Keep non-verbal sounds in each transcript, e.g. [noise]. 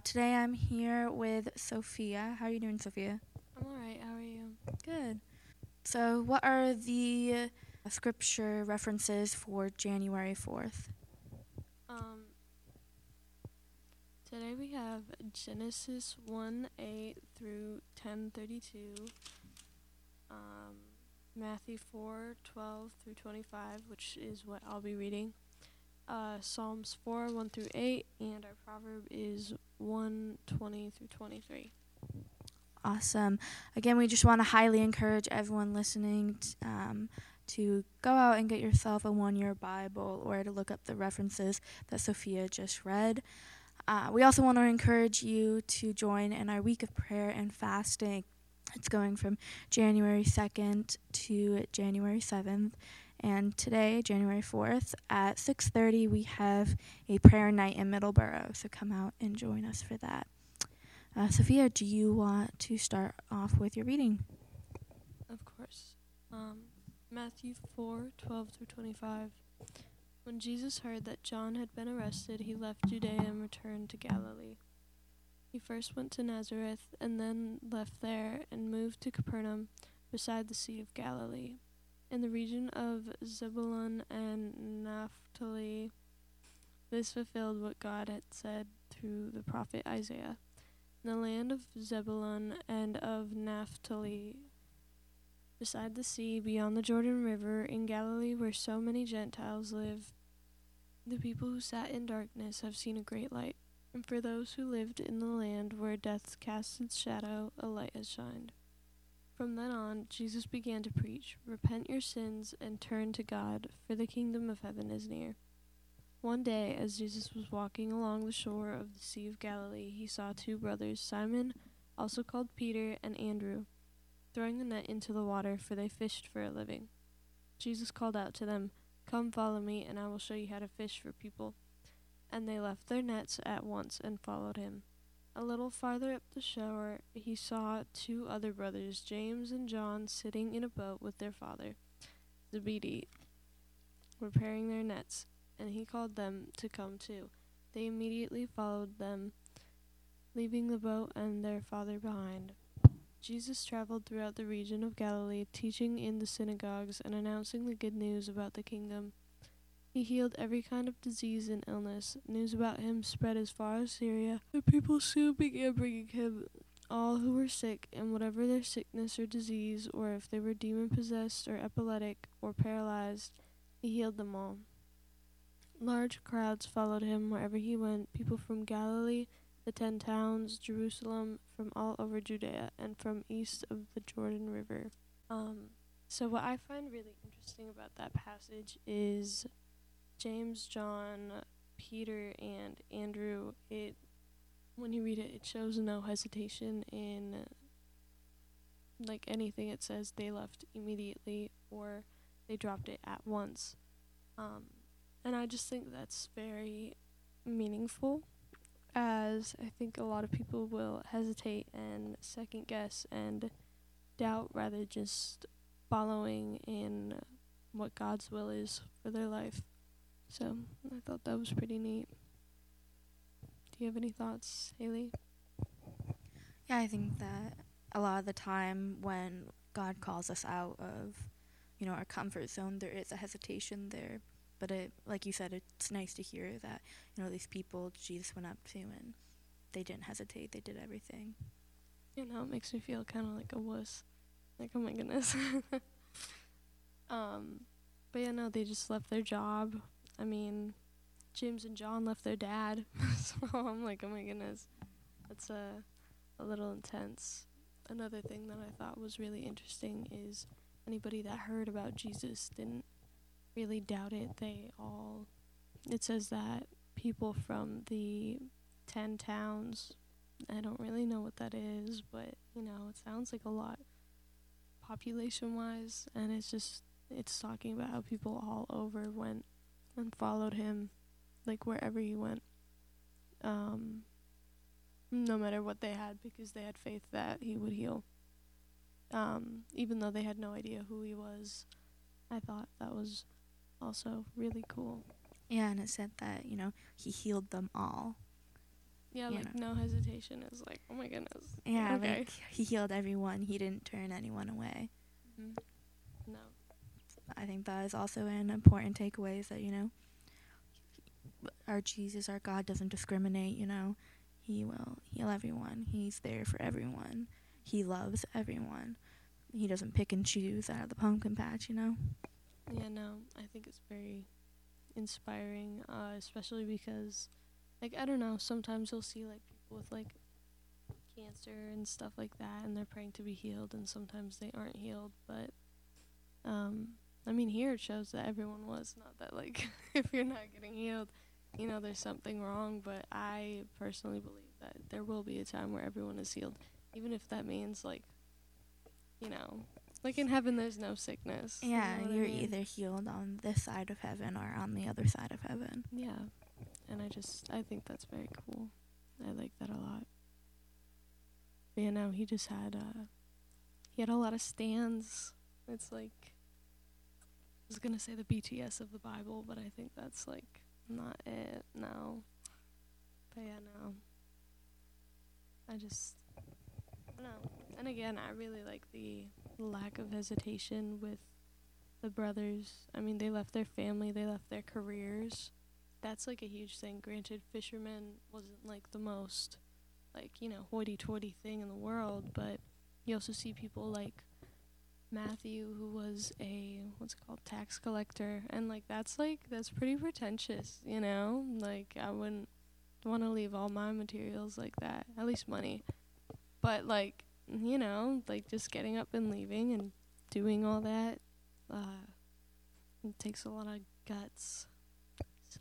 today I'm here with Sofia. How are you doing, Sofia? I'm alright. How are you? Good. So, what are the uh, scripture references for January 4th? Um, today we have Genesis 1 8 through 1032, um, Matthew 4 12 through 25, which is what I'll be reading, uh, Psalms 4 1 through 8, and our proverb is 1 20 through 23. Awesome. Again, we just want to highly encourage everyone listening t- um, to go out and get yourself a one year Bible or to look up the references that Sofia just read. Uh, we also want to encourage you to join in our week of prayer and fasting. It's going from January 2nd to January 7th. And today, January 4th, at 6:30, we have a prayer night in Middleborough. So come out and join us for that. Uh, Sofia, do you want to start off with your reading? Of course. Um, Matthew 4 12 through 25. When Jesus heard that John had been arrested, he left Judea and returned to Galilee. He first went to Nazareth and then left there and moved to Capernaum beside the Sea of Galilee, in the region of Zebulun and Naphtali. This fulfilled what God had said through the prophet Isaiah. In the land of Zebulun and of Naphtali, beside the sea, beyond the Jordan River, in Galilee, where so many Gentiles live, the people who sat in darkness have seen a great light. And for those who lived in the land where death cast its shadow, a light has shined. From then on, Jesus began to preach, Repent your sins and turn to God, for the kingdom of heaven is near. One day, as Jesus was walking along the shore of the Sea of Galilee, he saw two brothers, Simon, also called Peter, and Andrew, throwing a net into the water, for they fished for a living. Jesus called out to them, Come follow me, and I will show you how to fish for people. And they left their nets at once and followed him. A little farther up the shore, he saw two other brothers, James and John, sitting in a boat with their father, Zebedee, repairing their nets, and he called them to come too. They immediately followed them, leaving the boat and their father behind. Jesus traveled throughout the region of Galilee, teaching in the synagogues and announcing the good news about the kingdom. He healed every kind of disease and illness. News about him spread as far as Syria. The people soon began bringing him all who were sick, and whatever their sickness or disease, or if they were demon possessed or epileptic or paralyzed, he healed them all. Large crowds followed him wherever he went, people from Galilee, the ten towns, Jerusalem, from all over Judea, and from east of the Jordan River. Um, so, what I find really interesting about that passage is James, John, Peter, and Andrew. It when you read it, it shows no hesitation in like anything it says. They left immediately, or they dropped it at once. Um, and I just think that's very meaningful as I think a lot of people will hesitate and second guess and doubt rather just following in what God's will is for their life. So I thought that was pretty neat. Do you have any thoughts, Hailey? Yeah, I think that a lot of the time when God calls us out of, you know, our comfort zone, there is a hesitation there. But it, like you said, it's nice to hear that you know these people Jesus went up to and they didn't hesitate. They did everything. You know, it makes me feel kind of like a wuss. Like, oh my goodness. [laughs] um, but yeah, no, they just left their job. I mean, James and John left their dad. [laughs] so I'm like, oh my goodness, that's a a little intense. Another thing that I thought was really interesting is anybody that heard about Jesus didn't really doubt it. They all, it says that people from the 10 towns, I don't really know what that is, but you know, it sounds like a lot population wise, and it's just, it's talking about how people all over went and followed him, like wherever he went. Um, no matter what they had, because they had faith that he would heal. Um, even though they had no idea who he was, I thought that was also really cool. Yeah, and it said that, you know, he healed them all. Yeah, You like know. no hesitation is like, oh my goodness. Yeah, Okay. like he healed everyone. He didn't turn anyone away. hmm No. I think that is also an important takeaway is that, you know, our Jesus, our God doesn't discriminate, you know. He will heal everyone. He's there for everyone. He loves everyone. He doesn't pick and choose out of the pumpkin patch, you know. Yeah, no. I think it's very inspiring, uh, especially because, like, I don't know. Sometimes you'll see like people with like cancer and stuff like that, and they're praying to be healed, and sometimes they aren't healed. But, um, I mean, here it shows that everyone was. Not that like [laughs] if you're not getting healed, you know, there's something wrong. But I personally believe that there will be a time where everyone is healed, even if that means like, you know, like in heaven there's no sickness. you Yeah, know what I you're mean? either healed on this side of heaven or on the other side of heaven. Yeah. And I just I think that's very cool. I like that a lot. But you know, he just had uh he had a lot of stands. It's like Was gonna say the BTS of the Bible, but I think that's like not it, no. But yeah, no. I just no. And again, I really like the lack of hesitation with the brothers. I mean, they left their family, they left their careers. That's like a huge thing. Granted, fishermen wasn't like the most, like, you know, hoity toity thing in the world, but you also see people like Matthew, who was a, what's it called, tax collector. And, like, that's like, that's pretty pretentious, you know? Like, I wouldn't want to leave all my materials like that, at least money. But, like, you know, like just getting up and leaving and doing all that, uh, it takes a lot of guts. So,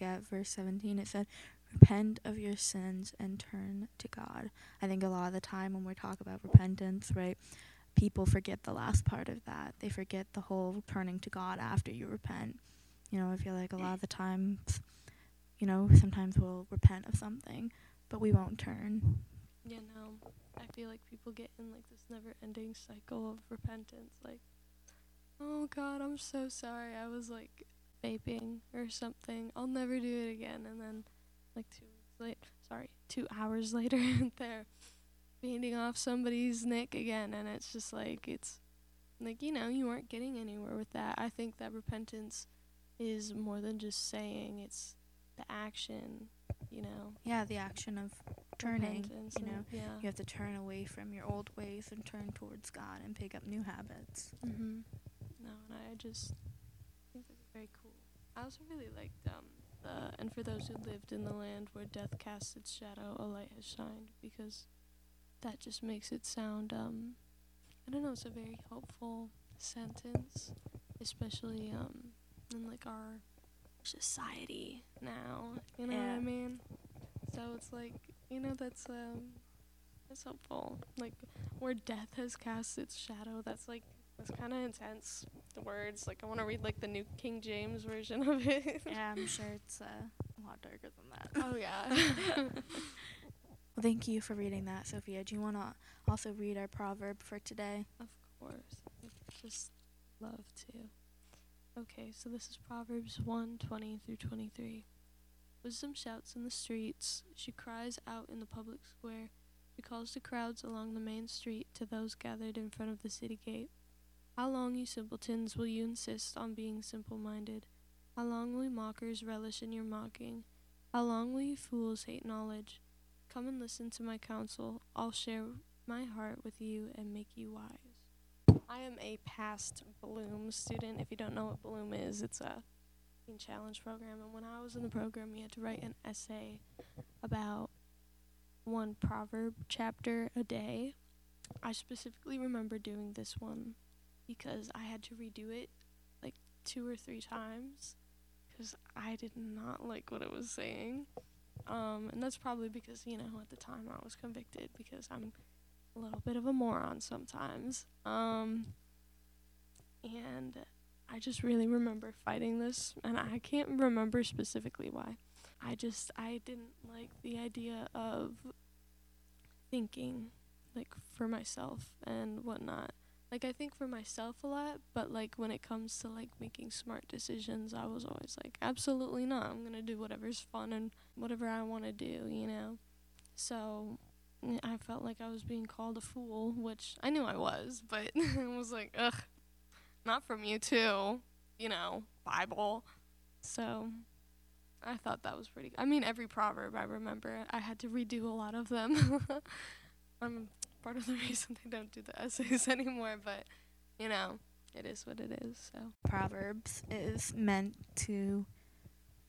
At verse 17, it said, Repent of your sins and turn to God. I think a lot of the time when we talk about repentance, right, people forget the last part of that. They forget the whole turning to God after you repent. You know, I feel like a lot of the times, you know, sometimes we'll repent of something, but we won't turn. yeah, no. I feel like people get in like this never ending cycle of repentance. Like, oh God, I'm so sorry. I was like vaping or something. I'll never do it again. And then, like, two weeks late, sorry, two hours [laughs] later, [laughs] they're beating off somebody's neck again. And it's just like, it's like, you know, you aren't getting anywhere with that. I think that repentance is more than just saying, it's the action, you know. Yeah, the action of turning, repentance you know. Yeah. You have to turn away from your old ways and turn towards God and pick up new habits. Mm-hmm. No, and I just think that's very cool. I also really liked um the and for those who lived in the land where death casts its shadow, a light has shined because that just makes it sound um I don't know, it's a very hopeful sentence, especially um in like our society now. You know what I mean? So it's like you know that's um that's hopeful. Like where death has cast its shadow. That's like that's kind of intense. The words like I want to read like the New King James version of it. yeah, I'm sure it's uh, a lot darker than that. oh yeah. [laughs] [laughs] Thank you for reading that, Sofia. Do you want to also read our proverb for today? of course. I'd just love to. Okay, so this is Proverbs 1:20 through 23. Wisdom shouts in the streets. She cries out in the public square. She calls to crowds along the main street to those gathered in front of the city gate. How long, you simpletons, will you insist on being simple minded? How long will you mockers relish in your mocking? How long will you fools hate knowledge? Come and listen to my counsel. I'll share my heart with you and make you wise. I am a past Bloom student. If you don't know what Bloom is, it's a teen challenge program. And when I was in the program, we had to write an essay about one proverb chapter a day. I specifically remember doing this one because I had to redo it like two or three times because I did not like what it was saying. Um, and that's probably because, you know, at the time I was convicted because I'm a little bit of a moron sometimes. Um, and I just really remember fighting this, and I can't remember specifically why. I just, I didn't like the idea of thinking, like, for myself and whatnot. Like I think for myself a lot, but like when it comes to like making smart decisions, I was always like, absolutely not. I'm gonna do whatever's fun and whatever I want to do, you know. So I felt like I was being called a fool, which I knew I was, but [laughs] I was like, ugh, not from you too, you know, Bible. So I thought that was pretty. I mean, every proverb I remember, I had to redo a lot of them. I'm [laughs] um, part of the [laughs] reason they don't do the essays [laughs] anymore, but you know, it is what it is. So Proverbs is meant to,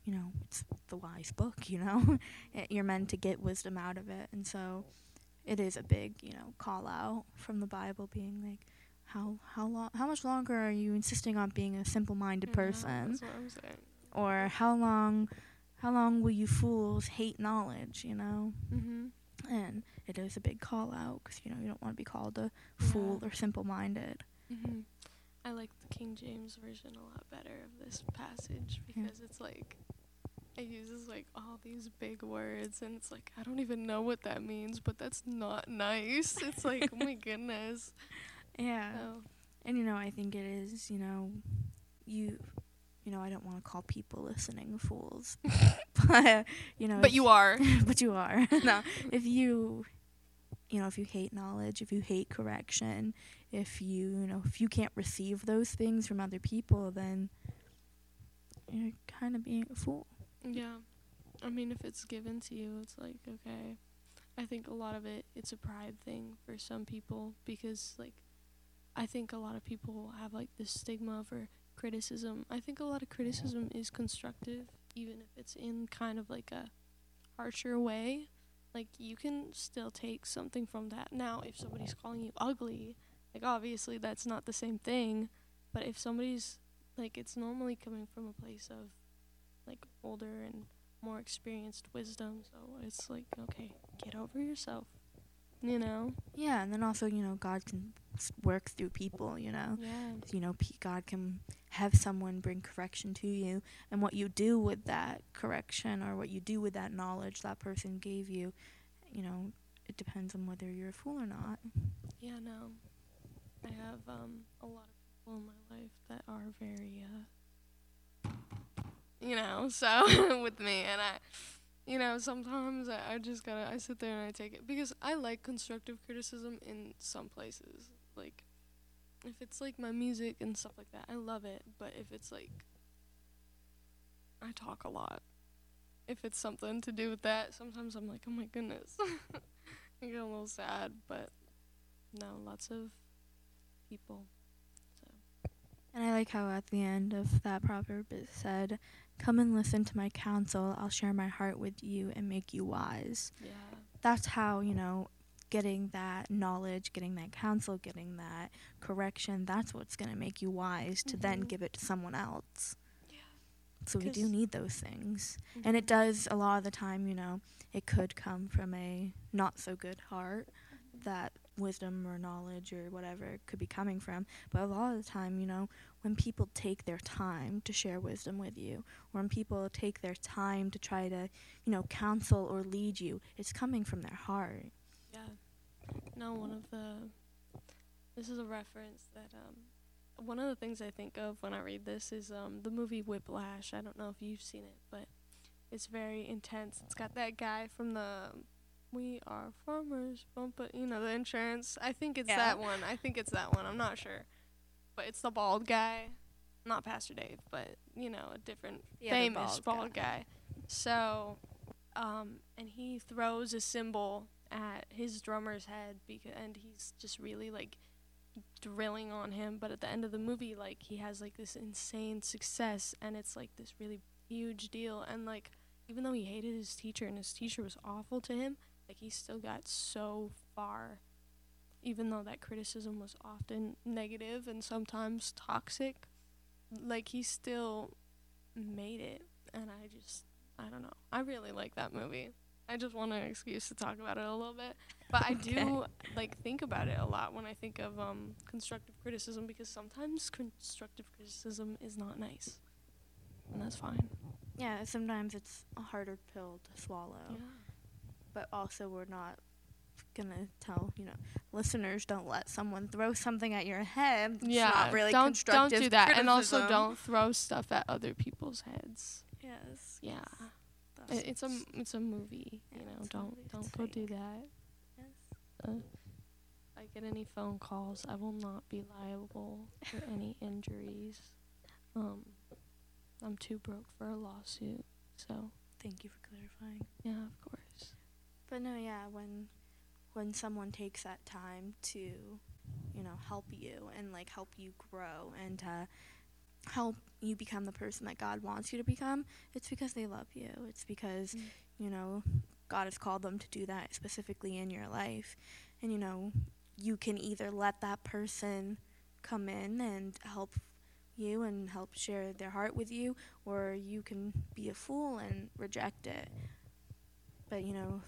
you know, it's the wise book. You know, [laughs] it, you're meant to get wisdom out of it, and so it is a big, you know, call out from the Bible, being like. How how long how much longer are you insisting on being a simple-minded Yeah, person? That's what I'm saying. or how long how long will you fools hate knowledge you know Mhm. And it is a big call out because you know you don't want to be called a Yeah. fool or simple-minded Mhm. I like the King James version a lot better of this passage Yeah. because it's like it uses like all these big words and it's like I don't even know what that means, but that's not nice. It's like oh my [laughs] goodness. yeah So, and you know i think it is you know you you know i don't want to call people listening fools [laughs] but you know but you are. [laughs] but you are [laughs] no if you you know if you hate knowledge if you hate correction if you you know if you can't receive those things from other people then you're kind of being a fool Yeah. I mean, if it's given to you, it's like, okay. I think a lot of it, it's a pride thing for some people because, like, I think a lot of people have, like, this stigma for criticism. I think a lot of criticism is constructive, even if it's in kind of like a harsher way. Like, you can still take something from that. Now, if somebody's calling you ugly, like, obviously that's not the same thing. But if somebody's, like, it's normally coming from a place of, like older and more experienced wisdom. So it's like, okay, get over yourself. You know? yeah and then also you know god can work through people you know Yeah. you know god can have someone bring correction to you and what you do with that correction or what you do with that knowledge that person gave you you know it depends on whether you're a fool or not Yeah, no. I have um a lot of people in my life that are very uh you know, so [laughs] with me and I you know, sometimes I, I just gotta I sit there and I take it because I like constructive criticism in some places. Like if it's like my music and stuff like that, I love it. But if it's like I talk a lot. If it's something to do with that, sometimes I'm like, oh my goodness. [laughs] I get a little sad, but no, lots of people. So And I like how at the end of that proverb it said, Come and listen to my counsel. I'll share my heart with you and make you wise. yeah, That's how, you know, getting that knowledge, getting that counsel, getting that correction, that's what's going to make you wise to then Mhm. give it to someone else. yeah, So we do need those things. And it does a lot of the time, you know, it could come from a not so good heart that wisdom or knowledge or whatever could be coming from. But a lot of the time, you know, when people take their time to share wisdom with you, or when people take their time to try to, you know, counsel or lead you, it's coming from their heart. Yeah. No, one of the. This is a reference that um, one of the things I think of when I read this is um the movie Whiplash. I don't know if you've seen it, but it's very intense. It's got that guy from the We Are Farmers, bump it, you know, the insurance. I think it's Yeah. that one. I think it's that one. I'm not sure, but it's the bald guy, not Pastor Dave, but you know, a different The famous bald bald guy. So, um, and he throws a cymbal at his drummer's head because, and he's just really like drilling on him. But at the end of the movie, like he has like this insane success, and it's like this really huge deal. And like, even though he hated his teacher and his teacher was awful to him, like he still got so far. Even though that criticism was often negative and sometimes toxic, like he still made it. And I just, I don't know. I really like that movie. I just want an excuse to talk about it a little bit. But I do like think about it a lot when I think of um, constructive criticism because sometimes constructive criticism is not nice, and that's fine. Yeah, sometimes it's a harder pill to swallow. Yeah. But also we're not gonna tell you know listeners don't let someone throw something at your head. It's yeah, not really don't don't do that, and also don't throw stuff at other people's heads. Yes. Yeah, it, it's a it's a movie. Yeah, you know, don't don't go do that. yes. Uh, if I get any phone calls, I will not be liable for [laughs] any injuries. Um, I'm too broke for a lawsuit, so Thank you for clarifying. yeah, of course. But no, yeah, when when someone takes that time to, you know, help you and like help you grow and to help you become the person that God wants you to become, it's because they love you. It's because, Mm. you know, God has called them to do that specifically in your life. And you know, you can either let that person come in and help you and help share their heart with you or you can be a fool and reject it. But you know,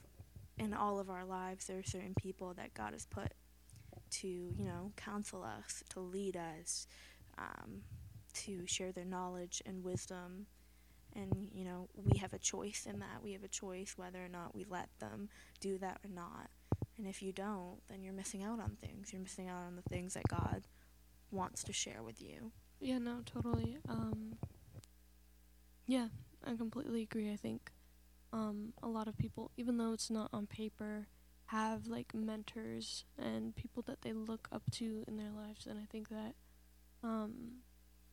in all of our lives, there are certain people that God has put to, you know, counsel us, to lead us, um, to share their knowledge and wisdom. And, you know, we have a choice in that. We have a choice whether or not we let them do that or not. And if you don't, then you're missing out on things. You're missing out on the things that God wants to share with you. Yeah, no, totally. Um, yeah, I completely agree. I think um, a lot of people, even though it's not on paper, have like mentors and people that they look up to in their lives, and I think that um,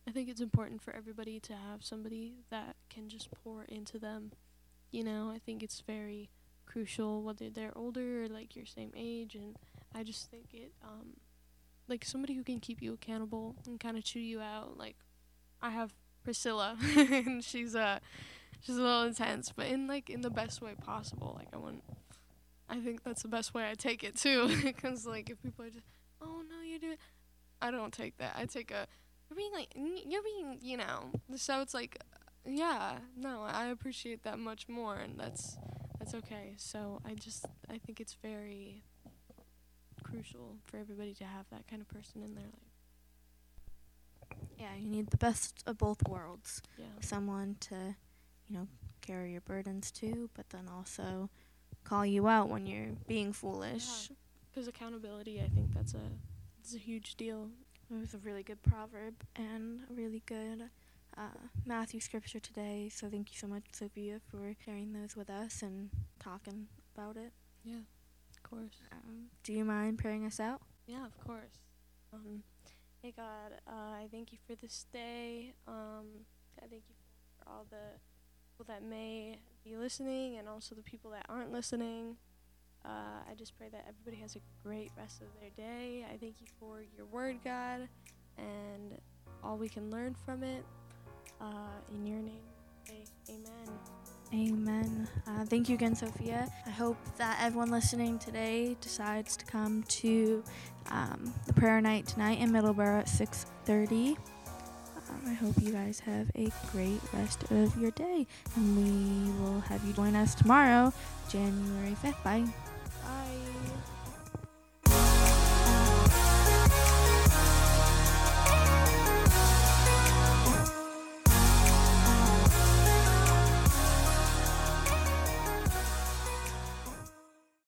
I think it's important for everybody to have somebody that can just pour into them. You know, I think it's very crucial whether they're older or like your same age, and I just think it um, like somebody who can keep you accountable and kind of chew you out. Like I have Priscilla, [laughs] and she's uh she's a little intense, but in like in the best way possible. Like I want, I think that's the best way I take it too, [laughs] because like if people are just, oh no, you're doing, I don't take that. I take a, you're being like you're being, you know. So it's like, yeah, no, I appreciate that much more, and that's that's okay. So I just I think it's very crucial for everybody to have that kind of person in their life. Yeah, you need the best of both worlds. Yeah. someone to, you know, carry your burdens too, but then also call you out when you're being foolish. Because accountability, I think that's a it's a huge deal. It was a really good proverb and a really good uh, Matthew scripture today. So thank you so much, Sofia, for sharing those with us and talking about it. Yeah, of course. Um, do you mind praying us out? Yeah, of course. Um, hey God, uh, I thank you for this day. Um, I thank you for all the people that may be listening and also the people that aren't listening. Uh, I just pray that everybody has a great rest of their day. I thank you for your word, God, and all we can learn from it. Uh, in your name, amen. Amen. Uh, thank you again, Sofia. I hope that everyone listening today decides to come to um, the prayer night tonight in Middleborough at 6:30. I hope you guys have a great rest of your day, and we will have you join us tomorrow, January 5th. Bye. Bye.